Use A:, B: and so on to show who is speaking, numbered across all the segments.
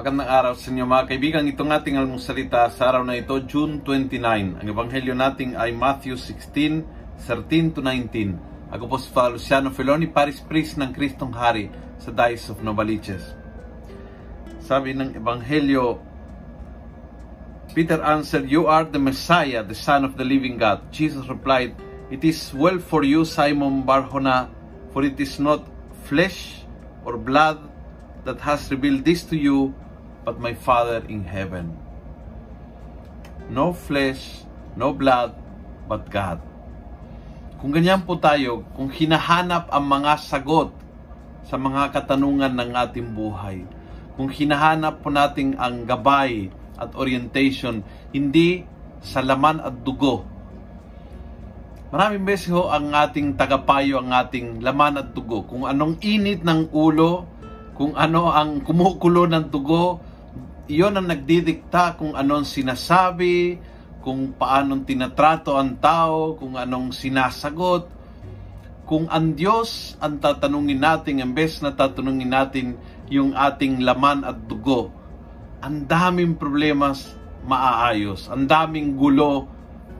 A: magandang araw sa inyo mga kaibigan. Itong ating almusalita sa araw na ito, June 29. Ang ebanghelyo natin ay Matthew 16, 13 to 19. Ako po si Father Luciano Feloni, Paris Priest ng Kristong Hari sa Diocese of Novaliches. Sabi ng ebanghelyo, Peter answered, You are the Messiah, the Son of the living God. Jesus replied, It is well for you, Simon Barjona, for it is not flesh or blood that has revealed this to you, but my Father in heaven. No flesh, no blood, but God. Kung ganyan po tayo, kung hinahanap ang mga sagot sa mga katanungan ng ating buhay, kung hinahanap po natin ang gabay at orientation, hindi sa laman at dugo. Maraming beses ho ang ating tagapayo, ang ating laman at dugo. Kung anong init ng ulo, kung ano ang kumukulo ng dugo, iyon ang nagdidikta kung anong sinasabi, kung paanong tinatrato ang tao, kung anong sinasagot. Kung ang Diyos ang tatanungin natin, imbes na tatanungin natin yung ating laman at dugo, ang daming problema maaayos, ang daming gulo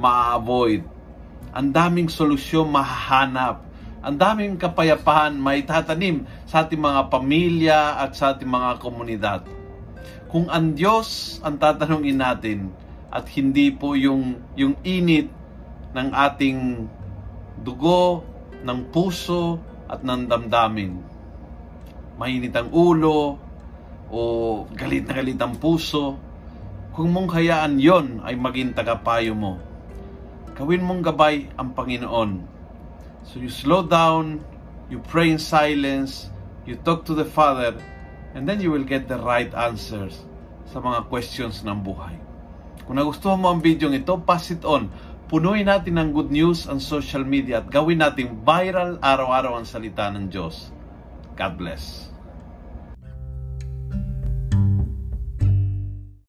A: maa-avoid, ang daming solusyon mahahanap, ang daming kapayapaan may sa ating mga pamilya at sa ating mga komunidad. Kung ang Diyos ang tatanungin natin at hindi po yung, yung init ng ating dugo, ng puso at ng damdamin. Mainit ang ulo o galit na galit ang puso. Kung mong hayaan yon ay maging tagapayo mo. Gawin mong gabay ang Panginoon So you slow down, you pray in silence, you talk to the Father, and then you will get the right answers sa mga questions ng buhay. Kung nagustuhan mo ang video ito, pass it on. Punuin natin ng good news ang social media at gawin natin viral araw-araw ang salita ng Diyos. God bless.